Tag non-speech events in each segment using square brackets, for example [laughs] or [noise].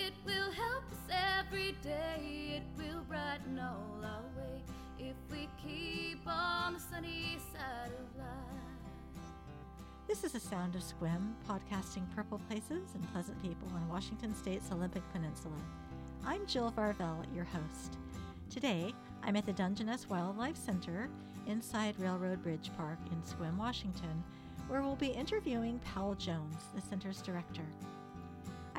It will help us every day. It will brighten all our way if we keep on the sunny side of life. This is the Sound of Sequim, podcasting purple places and pleasant people on Washington State's Olympic Peninsula. I'm Jill Varvel, your host. Today, I'm at the Dungeness Wildlife Center inside Railroad Bridge Park in Sequim, Washington, where we'll be interviewing Powell Jones, the center's director.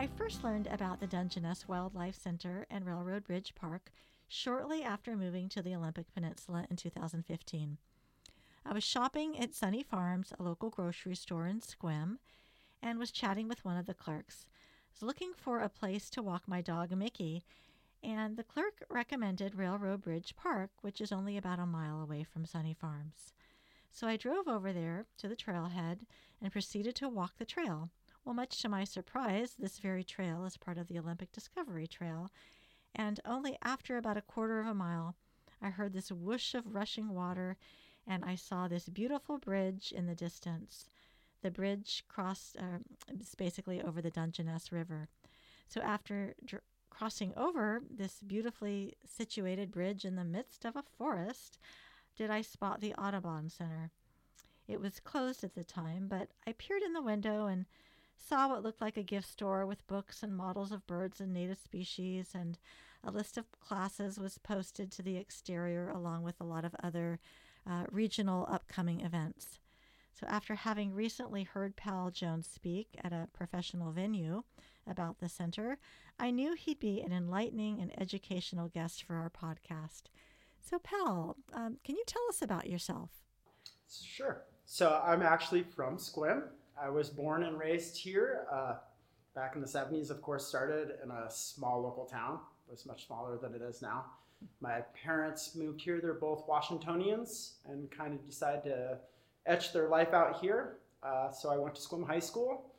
I first learned about the Dungeness Wildlife Center and Railroad Bridge Park shortly after moving to the Olympic Peninsula in 2015. I was shopping at Sunny Farms, a local grocery store in Sequim, and was chatting with one of the clerks. I was looking for a place to walk my dog Mickey, and the clerk recommended Railroad Bridge Park, which is only about a mile away from Sunny Farms. So I drove over there to the trailhead and proceeded to walk the trail. Well, much to my surprise, this very trail is part of the Olympic Discovery Trail, and only after about a quarter of a mile, I heard this whoosh of rushing water, and I saw this beautiful bridge in the distance. The bridge crossed, uh, basically over the Dungeness River. So after dr- crossing over this beautifully situated bridge in the midst of a forest, did I spot the Audubon Center. It was closed at the time, but I peered in the window and saw what looked like a gift store with books and models of birds and native species, and a list of classes was posted to the exterior along with a lot of other uh, regional upcoming events. So, after having recently heard Powell Jones speak at a professional venue about the center, I knew he'd be an enlightening and educational guest for our podcast. So, Powell, um, can you tell us about yourself? Sure. So, I'm actually from Sequim. I was born and raised here. Uh, back in the 70s, of course, started in a small local town. It was much smaller than it is now. My parents moved here. They're both Washingtonians and kind of decided to etch their life out here. Uh, so I went to Sequim High School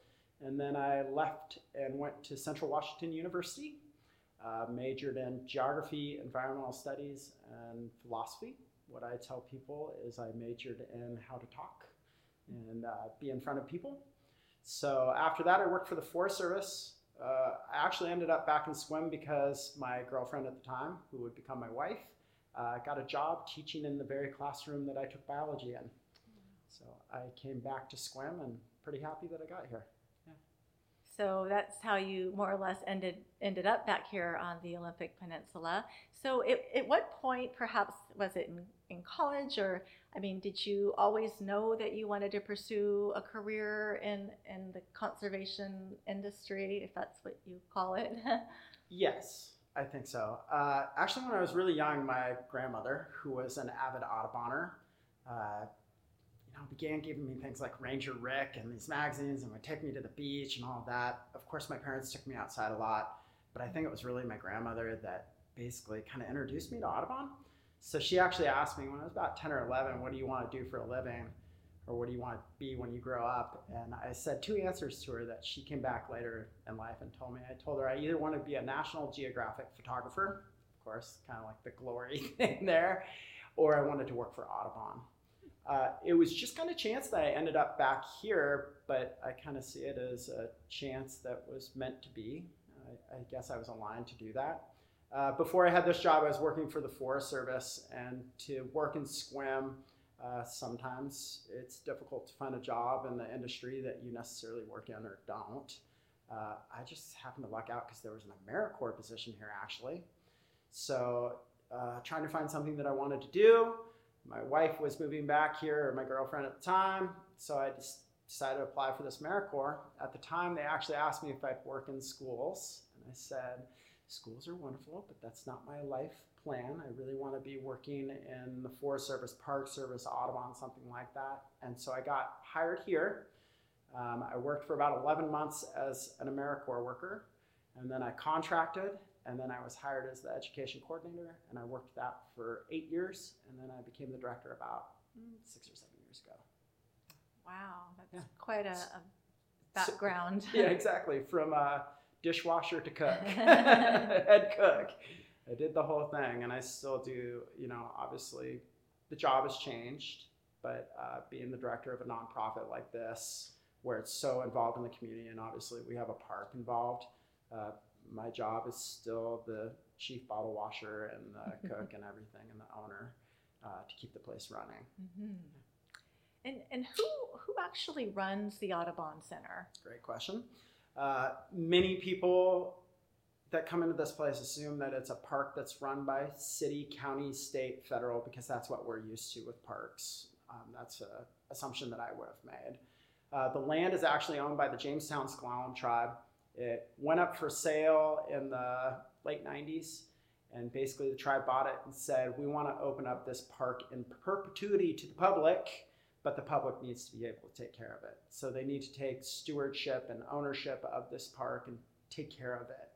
and then I left and went to Central Washington University. Uh, majored in geography, environmental studies, and philosophy. What I tell people is I majored in how to talk and uh, be in front of people. So after that, I worked for the Forest Service. Uh, I actually ended up back in Sequim because my girlfriend at the time, who would become my wife, uh, got a job teaching in the very classroom that I took biology in. So I came back to Sequim and pretty happy that I got here. So that's how you more or less ended ended up back here on the Olympic Peninsula. So it, at what point, perhaps, was it in, in college, or I mean, did you always know that you wanted to pursue a career in in the conservation industry, if that's what you call it? [laughs] yes, I think so. Uh, actually, when I was really young, my grandmother, who was an avid Audubonner, uh, you know, began giving me things like Ranger Rick and these magazines and would take me to the beach and all of that. Of course, my parents took me outside a lot, but I think it was really my grandmother that basically kind of introduced me to Audubon. So she actually asked me when I was about 10 or 11, what do you want to do for a living? Or what do you want to be when you grow up? And I said two answers to her that she came back later in life and told me. I told her I either want to be a National Geographic photographer, of course, kind of like the glory [laughs] thing there, or I wanted to work for Audubon uh, it was just kind of chance that I ended up back here, but I kind of see it as a chance that was meant to be. I, I guess I was aligned to do that. Uh, before I had this job, I was working for the Forest Service, and to work in Sequim, uh, sometimes it's difficult to find a job in the industry that you necessarily work in or don't. Uh, I just happened to luck out because there was an AmeriCorps position here actually. So, uh, trying to find something that I wanted to do my wife was moving back here, or my girlfriend at the time, so I just decided to apply for this AmeriCorps. At the time, they actually asked me if I'd work in schools, and I said, schools are wonderful, but that's not my life plan. I really want to be working in the Forest Service, Park Service, Audubon, something like that. And so I got hired here. Um, I worked for about 11 months as an AmeriCorps worker, and then I contracted and then I was hired as the education coordinator, and I worked that for eight years, and then I became the director about mm, six or seven years ago. Wow, that's yeah. quite a, a background. So, [laughs] yeah, exactly. From uh, dishwasher to cook, [laughs] [laughs] head cook. I did the whole thing, and I still do. You know, obviously, the job has changed, but uh, being the director of a nonprofit like this, where it's so involved in the community, and obviously we have a park involved. Uh, my job is still the chief bottle washer and the [laughs] cook and everything and the owner uh, to keep the place running. Mm-hmm. And and who who actually runs the Audubon Center? Great question. Uh, many people that come into this place assume that it's a park that's run by city, county, state, federal, because that's what we're used to with parks. Um, that's an assumption that I would have made. Uh, the land is actually owned by the Jamestown S'Klallam tribe. It went up for sale in the late 90s, and basically the tribe bought it and said, We want to open up this park in perpetuity to the public, but the public needs to be able to take care of it. So they need to take stewardship and ownership of this park and take care of it.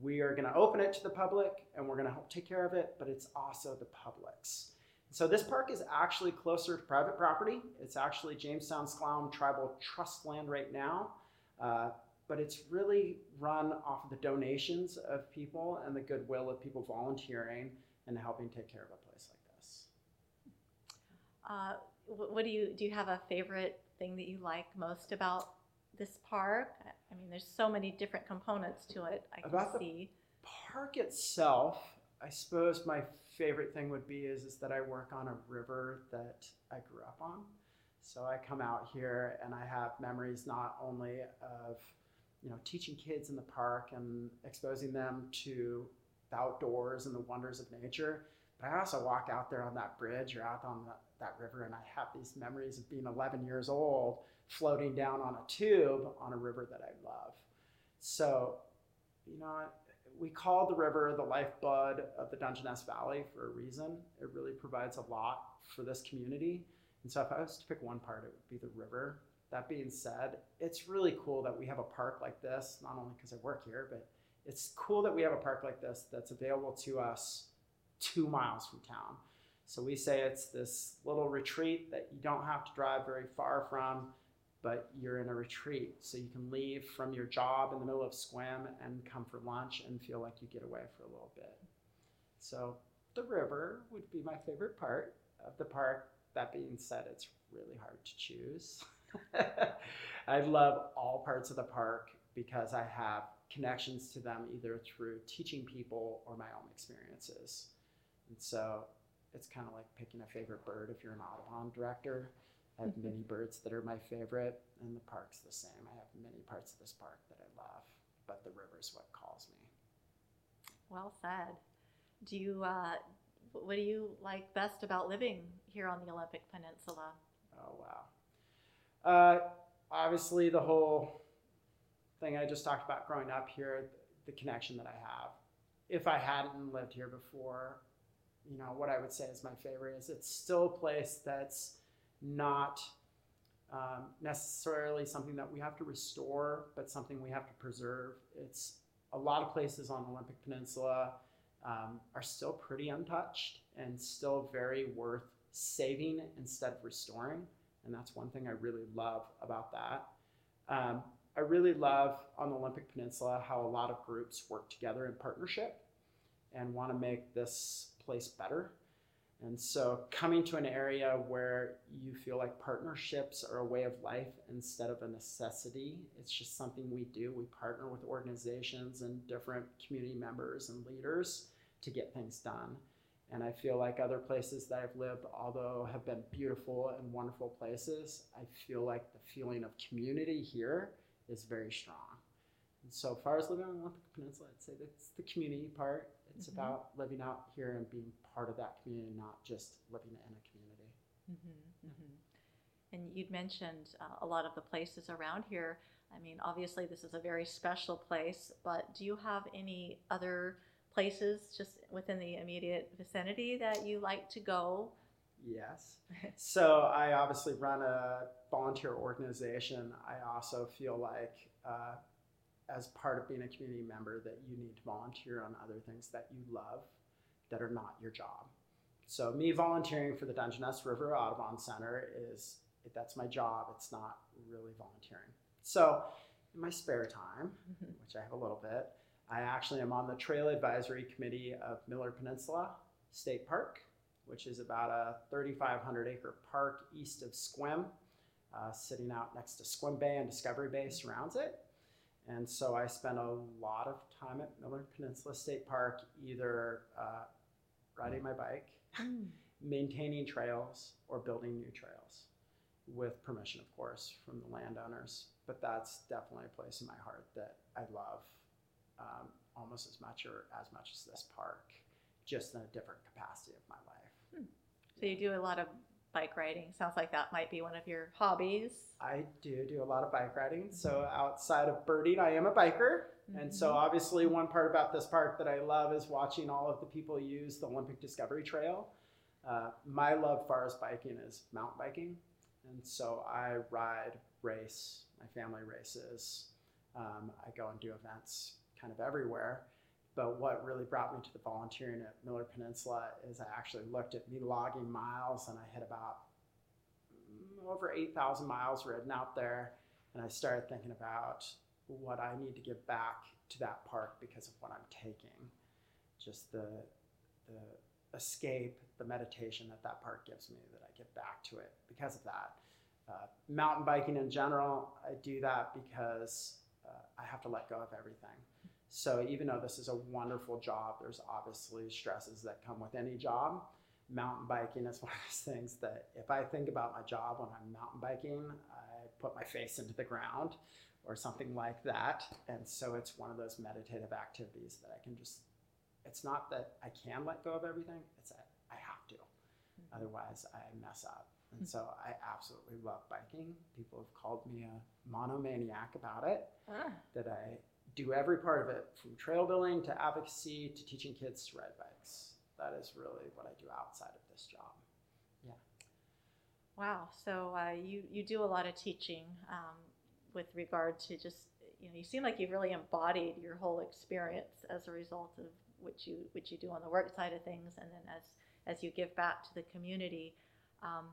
We are going to open it to the public and we're going to help take care of it, but it's also the public's. So this park is actually closer to private property. It's actually Jamestown S'Klallam Tribal Trust land right now. Uh, but it's really run off of the donations of people and the goodwill of people volunteering and helping take care of a place like this. Uh, what do you do? You have a favorite thing that you like most about this park? I mean, there's so many different components to it. I can about see. The park itself, I suppose my favorite thing would be is, is that I work on a river that I grew up on. So I come out here and I have memories not only of you know teaching kids in the park and exposing them to the outdoors and the wonders of nature, but I also walk out there on that bridge or out on the, that river and I have these memories of being 11 years old floating down on a tube on a river that I love. So, you know, we call the river the lifeblood of the Dungeness Valley for a reason. It really provides a lot for this community. And so, if I was to pick one part, it would be the river. That being said, it's really cool that we have a park like this, not only because I work here, but it's cool that we have a park like this that's available to us two miles from town. So we say it's this little retreat that you don't have to drive very far from but you're in a retreat. So you can leave from your job in the middle of Sequim and come for lunch and feel like you get away for a little bit. So the river would be my favorite part of the park. That being said, it's really hard to choose. [laughs] [laughs] I love all parts of the park because I have connections to them either through teaching people or my own experiences. And so it's kind of like picking a favorite bird if you're an Audubon director. I have many birds that are my favorite, and the park's the same. I have many parts of this park that I love, but the river's what calls me. Well said. Do you, uh, what do you like best about living here on the Olympic Peninsula? Oh, wow. Uh, obviously, the whole thing I just talked about growing up here, the connection that I have. If I hadn't lived here before, you know, what I would say is my favorite is it's still a place that's not um, necessarily something that we have to restore, but something we have to preserve. It's a lot of places on Olympic Peninsula um, are still pretty untouched and still very worth saving instead of restoring. And that's one thing I really love about that. Um, I really love on the Olympic Peninsula how a lot of groups work together in partnership and want to make this place better and so, coming to an area where you feel like partnerships are a way of life instead of a necessity, it's just something we do. We partner with organizations and different community members and leaders to get things done. And I feel like other places that I've lived, although have been beautiful and wonderful places, I feel like the feeling of community here is very strong. And so, far as living on the Olympic Peninsula, I'd say that's the community part. It's mm-hmm. about living out here and being part of that community, not just living in a community. Mm-hmm, mm-hmm. And you'd mentioned uh, a lot of the places around here. I mean, obviously, this is a very special place, but do you have any other places just within the immediate vicinity that you like to go? Yes. [laughs] so I obviously run a volunteer organization. I also feel like, uh, as part of being a community member, that you need to volunteer on other things that you love that are not your job. So me volunteering for the Dungeness River Audubon Center is that's my job. It's not really volunteering. So in my spare time, mm-hmm. which I have a little bit, I actually am on the Trail Advisory Committee of Miller Peninsula State Park, which is about a 3,500 acre park east of Sequim, uh, sitting out next to Sequim Bay and Discovery Bay surrounds it. And so I spend a lot of time at Miller Peninsula State Park, either uh, riding my bike, maintaining trails, or building new trails, with permission, of course, from the landowners. But that's definitely a place in my heart that I love um, almost as much or as much as this park, just in a different capacity of my life. So you do a lot of bike riding. Sounds like that might be one of your hobbies. I do do a lot of bike riding. So outside of birding, I am a biker. And so Mhm. obviously one part about this park that I love is watching all of the people use the Olympic Discovery Trail. Uh, my love far as biking is mountain biking. And so I ride, race, my family races. Um, I go and do events kind of everywhere. But what really brought me to the volunteering at Miller Peninsula is I actually looked at me logging miles and I hit about mm, over 8,000 miles ridden out there. And I started thinking about what I need to give back to that park because of what I'm taking. Just the, the escape, the meditation that that park gives me, that I give back to it because of that. Uh, mountain biking in general, I do that because uh, I have to let go of everything. So even though this is a wonderful job, there's obviously stresses that come with any job. Mountain biking is [laughs] one of those things that if I think about my job when I'm mountain biking, I put my face into the ground or something like that. And so it's one of those meditative activities that I can just, it's not that I can let go of everything, it's that I have to. Otherwise, I mess up. And so I absolutely love biking. People have called me a monomaniac about it Ah, that I do every part of it from trail building to advocacy to teaching kids to ride bikes. That is really what I do outside of this job. Yeah. Wow. So uh, you you do a lot of teaching um, with regard to just you know you seem like you've really embodied your whole experience as a result of what you what you do on the work side of things, and then as as you give back to the community. Um,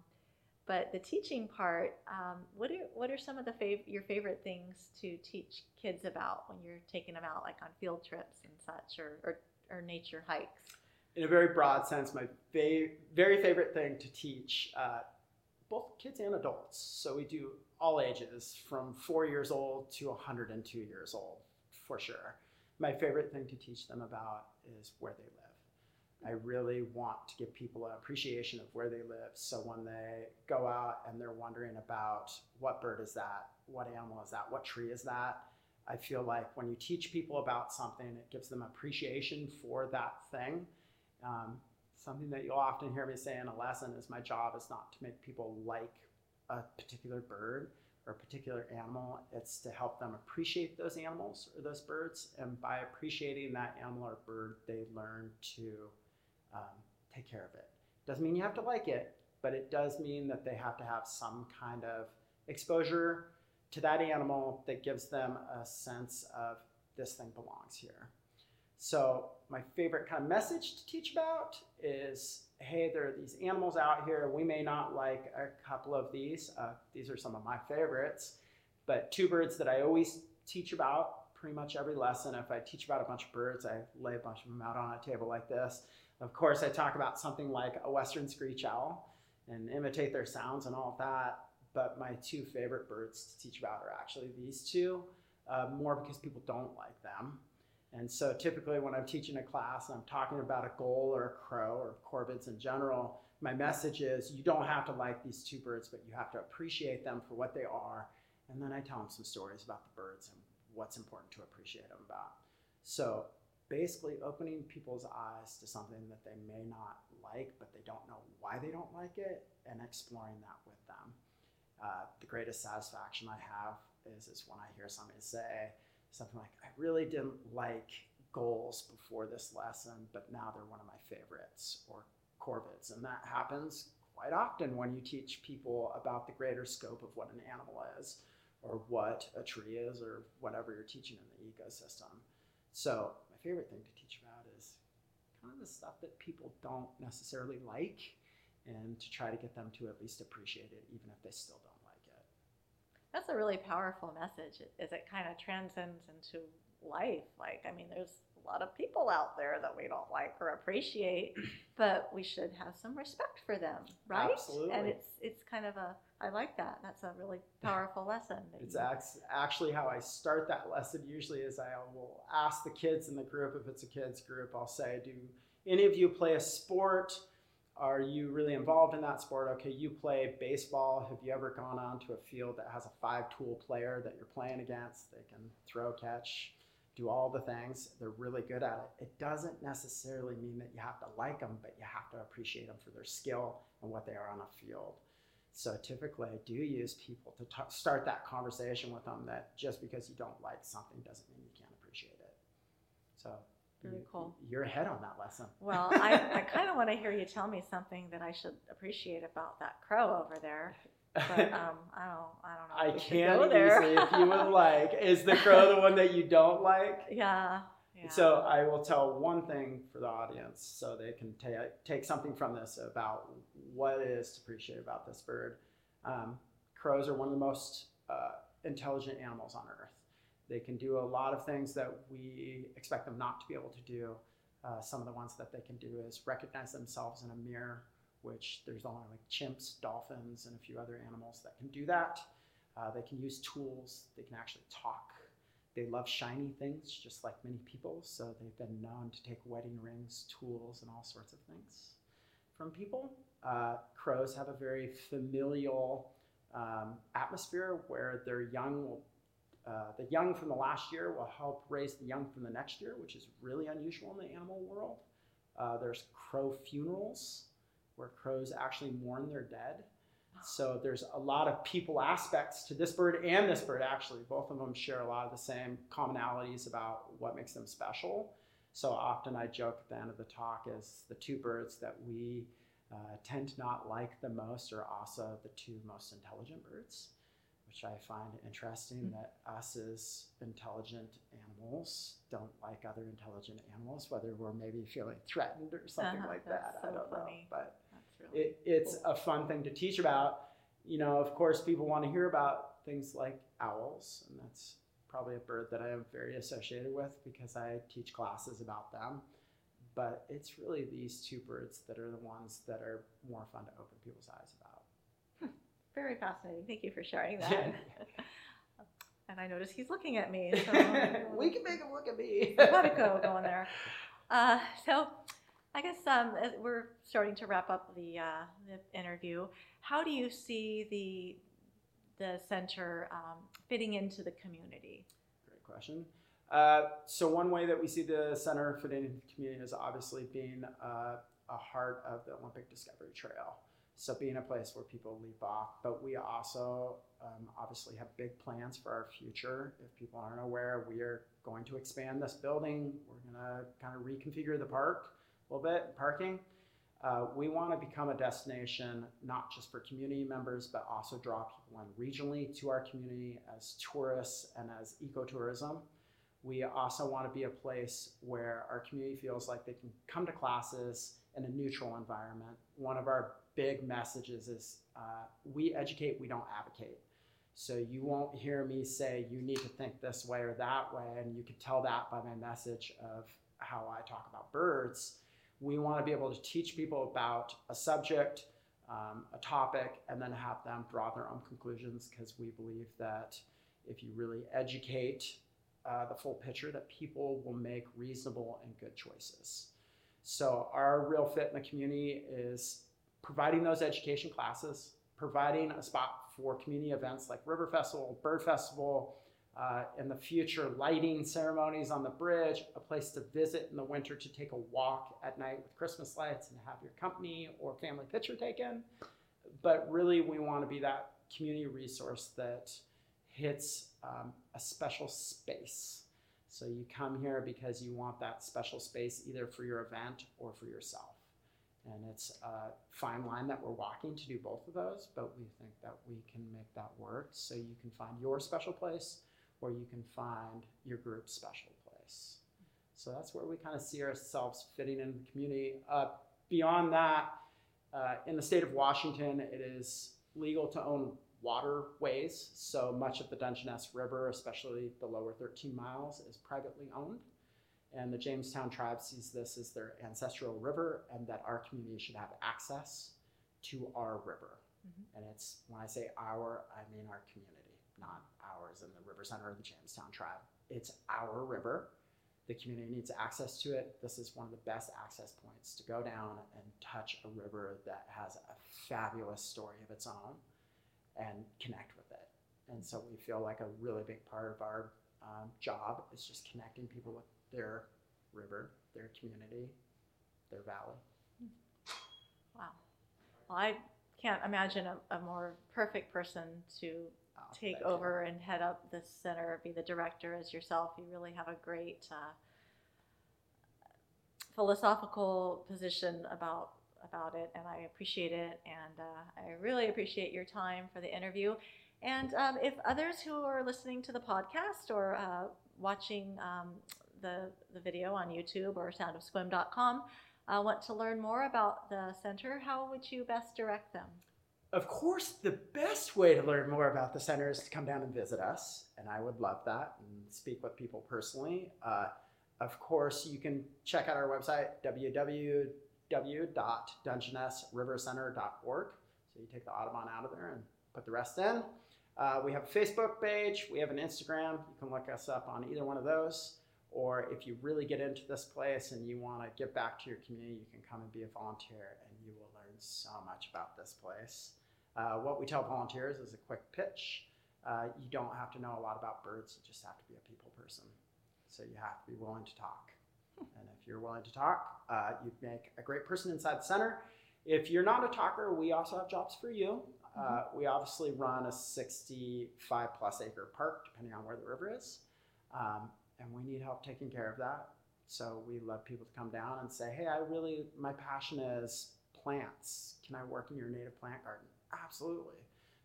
but the teaching part, um, what are what are some of the fav- your favorite things to teach kids about when you're taking them out, like on field trips and such, or or, or nature hikes? In a very broad sense, my fa- very favorite thing to teach uh, both kids and adults. So we do all ages from four years old to 102 years old, for sure. My favorite thing to teach them about is where they live. I really want to give people an appreciation of where they live. So when they go out and they're wondering about what bird is that, what animal is that, what tree is that, I feel like when you teach people about something, it gives them appreciation for that thing. Um, something that you'll often hear me say in a lesson is my job is not to make people like a particular bird or a particular animal. It's to help them appreciate those animals or those birds. And by appreciating that animal or bird, they learn to um, take care of it. Doesn't mean you have to like it, but it does mean that they have to have some kind of exposure to that animal that gives them a sense of this thing belongs here. So, my favorite kind of message to teach about is hey, there are these animals out here. We may not like a couple of these. Uh, these are some of my favorites. But two birds that I always teach about pretty much every lesson. If I teach about a bunch of birds, I lay a bunch of them out on a table like this. Of course, I talk about something like a western screech owl and imitate their sounds and all of that. But my two favorite birds to teach about are actually these two, uh, more because people don't like them. And so typically when I'm teaching a class and I'm talking about a gull or a crow or corvids in general, my message is you don't have to like these two birds, but you have to appreciate them for what they are. And then I tell them some stories about the birds and what's important to appreciate them about. So basically opening people's eyes to something that they may not like, but they don't know why they don't like it, and exploring that with them. Uh, the greatest satisfaction I have is, is when I hear somebody say something like, I really didn't like goals before this lesson, but now they're one of my favorites, or corvids. And that happens quite often when you teach people about the greater scope of what an animal is, or what a tree is, or whatever you're teaching in the ecosystem. So, favorite thing to teach about is kind of the stuff that people don't necessarily like, and to try to get them to at least appreciate it, even if they still don't like it. That's a really powerful message is it kind of transcends into life. Like, I mean, there's a lot of people out there that we don't like or appreciate, but we should have some respect for them, right? Absolutely. And it's it's kind of a I like that. That's a really [laughs] powerful lesson. It's actually how I start that lesson. Usually, is I will ask the kids in the group if it's a kids group. I'll say, "Do any of you play a sport? Are you really involved in that sport? Okay, you play baseball. Have you ever gone onto a field that has a five-tool player that you're playing against? They can throw, catch, do all the things. They're really good at it. It doesn't necessarily mean that you have to like them, but you have to appreciate them for their skill and what they are on a field." So typically, I do use people to ta start that conversation with them. That just because you don't like something doesn't mean you can't appreciate it. So Very you- cool. You're ahead on that lesson. Well, I, I [laughs] kind of want to hear you tell me something that I should appreciate about that crow over there. But [laughs] um, I don't, I don't know. I if we should can go there. easily, if you would like. Is the crow the [laughs] one that you don't like? yeah. Yeah. So I will tell one thing for the audience, so they can ta- take something from this about what it is to appreciate about this bird. Um, crows are one of the most uh, intelligent animals on Earth. They can do a lot of things that we expect them not to be able to do. Uh, some of the ones that they can do is recognize themselves in a mirror, which there's only like chimps, dolphins, and a few other animals that can do that. Uh, they can use tools. They can actually talk. They love shiny things, just like many people. So they've been known to take wedding rings, tools, and all sorts of things from people. Uh, crows have a very familial um, atmosphere where their young will, uh, the young from the last year will help raise the young from the next year, which is really unusual in the animal world. Uh, there's crow funerals where crows actually mourn their dead. So there's a lot of people aspects to this bird and this bird actually. Both of them share a lot of the same commonalities about what makes them special. So often I joke at the end of the talk is the two birds that we uh, tend to not like the most are also the two most intelligent birds, which I find interesting Mm. that us as intelligent animals don't like other intelligent animals, whether we're maybe feeling threatened or something Uh-huh, like that. I don't know. But. It, it's a fun thing to teach about. You know, of course, people want to hear about things like owls, and that's probably a bird that I am very associated with because I teach classes about them. But it's really these two birds that are the ones that are more fun to open people's eyes about. Very fascinating. Thank you for sharing [laughs] that. and I notice he's looking at me. [laughs] So we can make him look at me. Let it go, going there. Uh, so I guess um, we're starting to wrap up the, uh, the interview. How do you see the the center um, fitting into the community? Great question. Uh, so one way that we see the center fitting into the community is obviously being uh, a heart of the Olympic Discovery Trail. So being a place where people leap off, but we also um, obviously have big plans for our future. If people aren't aware, we are going to expand this building. We're going to kind of reconfigure the park little bit, parking. Uh, we want to become a destination not just for community members, but also draw people in regionally to our community as tourists and as ecotourism. We also want to be a place where our community feels like they can come to classes in a neutral environment. One of our big messages is uh, we educate, we don't advocate. So you won't hear me say you need to think this way or that way, and you can tell that by my message of how I talk about birds. We want to be able to teach people about a subject, um, a topic, and then have them draw their own conclusions because we believe that if you really educate uh, the full picture, that people will make reasonable and good choices. So our real fit in the community is providing those education classes, providing a spot for community events like River Festival, Bird Festival, uh, in the future, lighting ceremonies on the bridge, a place to visit in the winter to take a walk at night with Christmas lights and have your company or family picture taken. But really, we want to be that community resource that hits um, a special space. So you come here because you want that special space either for your event or for yourself. And it's a fine line that we're walking to do both of those, but we think that we can make that work so you can find your special place or you can find your group's special place. So that's where we kind of see ourselves fitting in the community. Uh, beyond that, uh, in the state of Washington, it is legal to own waterways. So much of the Dungeness River, especially the lower 13 miles, is privately owned. And the Jamestown tribe sees this as their ancestral river and that our community should have access to our river. Mm-hmm. And it's when I say our, I mean our community, not ours in the river center of the Jamestown tribe. It's our river. The community needs access to it. This is one of the best access points to go down and touch a river that has a fabulous story of its own and connect with it. And so we feel like a really big part of our um, job is just connecting people with their river, their community, their valley. Wow. Well, I can't imagine a, a more perfect person to Take you. over and head up this center, be the director as yourself. You really have a great uh, philosophical position about about it, and I appreciate it. And uh, I really appreciate your time for the interview. And um, if others who are listening to the podcast or uh, watching um, the the video on YouTube or soundofsequim.com uh, want to learn more about the center, how would you best direct them? Of course, the best way to learn more about the center is to come down and visit us, and I would love that and speak with people personally. Uh, of course, you can check out our website, www.dungenessrivercenter.org. So you take the Audubon out of there and put the rest in. Uh, we have a Facebook page, we have an Instagram. You can look us up on either one of those. Or if you really get into this place and you want to give back to your community, you can come and be a volunteer and you will learn so much about this place. Uh, what we tell volunteers is a quick pitch. Uh, you don't have to know a lot about birds, you just have to be a people person. So you have to be willing to talk. And if you're willing to talk, uh, you make a great person inside the center. If you're not a talker, we also have jobs for you. Uh, we obviously run a 65 plus acre park, depending on where the river is. Um, and we need help taking care of that. So we love people to come down and say, hey, I really, my passion is plants. Can I work in your native plant garden? Absolutely.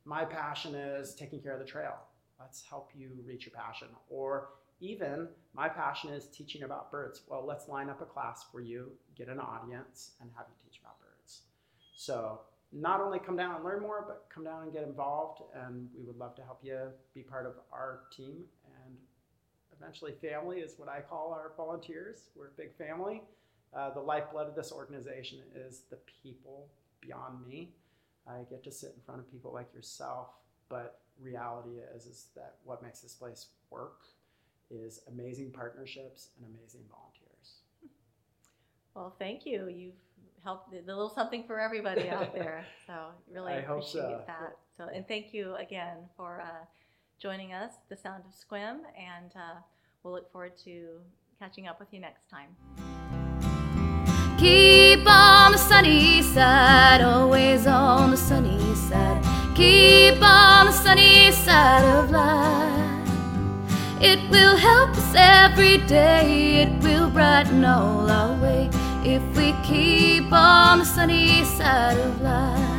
My passion is taking care of the trail. Let's help you reach your passion. Or even my passion is teaching about birds. Well, let's line up a class for you, get an audience, and have you teach about birds. So not only come down and learn more, but come down and get involved. And we would love to help you be part of our team. And eventually, family is what I call our volunteers. We're a big family. Uh, the lifeblood of this organization is the people beyond me. I get to sit in front of people like yourself, but reality is is that what makes this place work is amazing partnerships and amazing volunteers. Well, thank you. You've helped a little something for everybody out [laughs] there. So really I hope appreciate so. that. So and thank you again for uh, joining us, The Sound of Sequim, and uh, we'll look forward to catching up with you next time. Keep on the sunny side, always on the sunny side. Keep on the sunny side of life. It will help us every day, it will brighten all our way if we keep on the sunny side of life.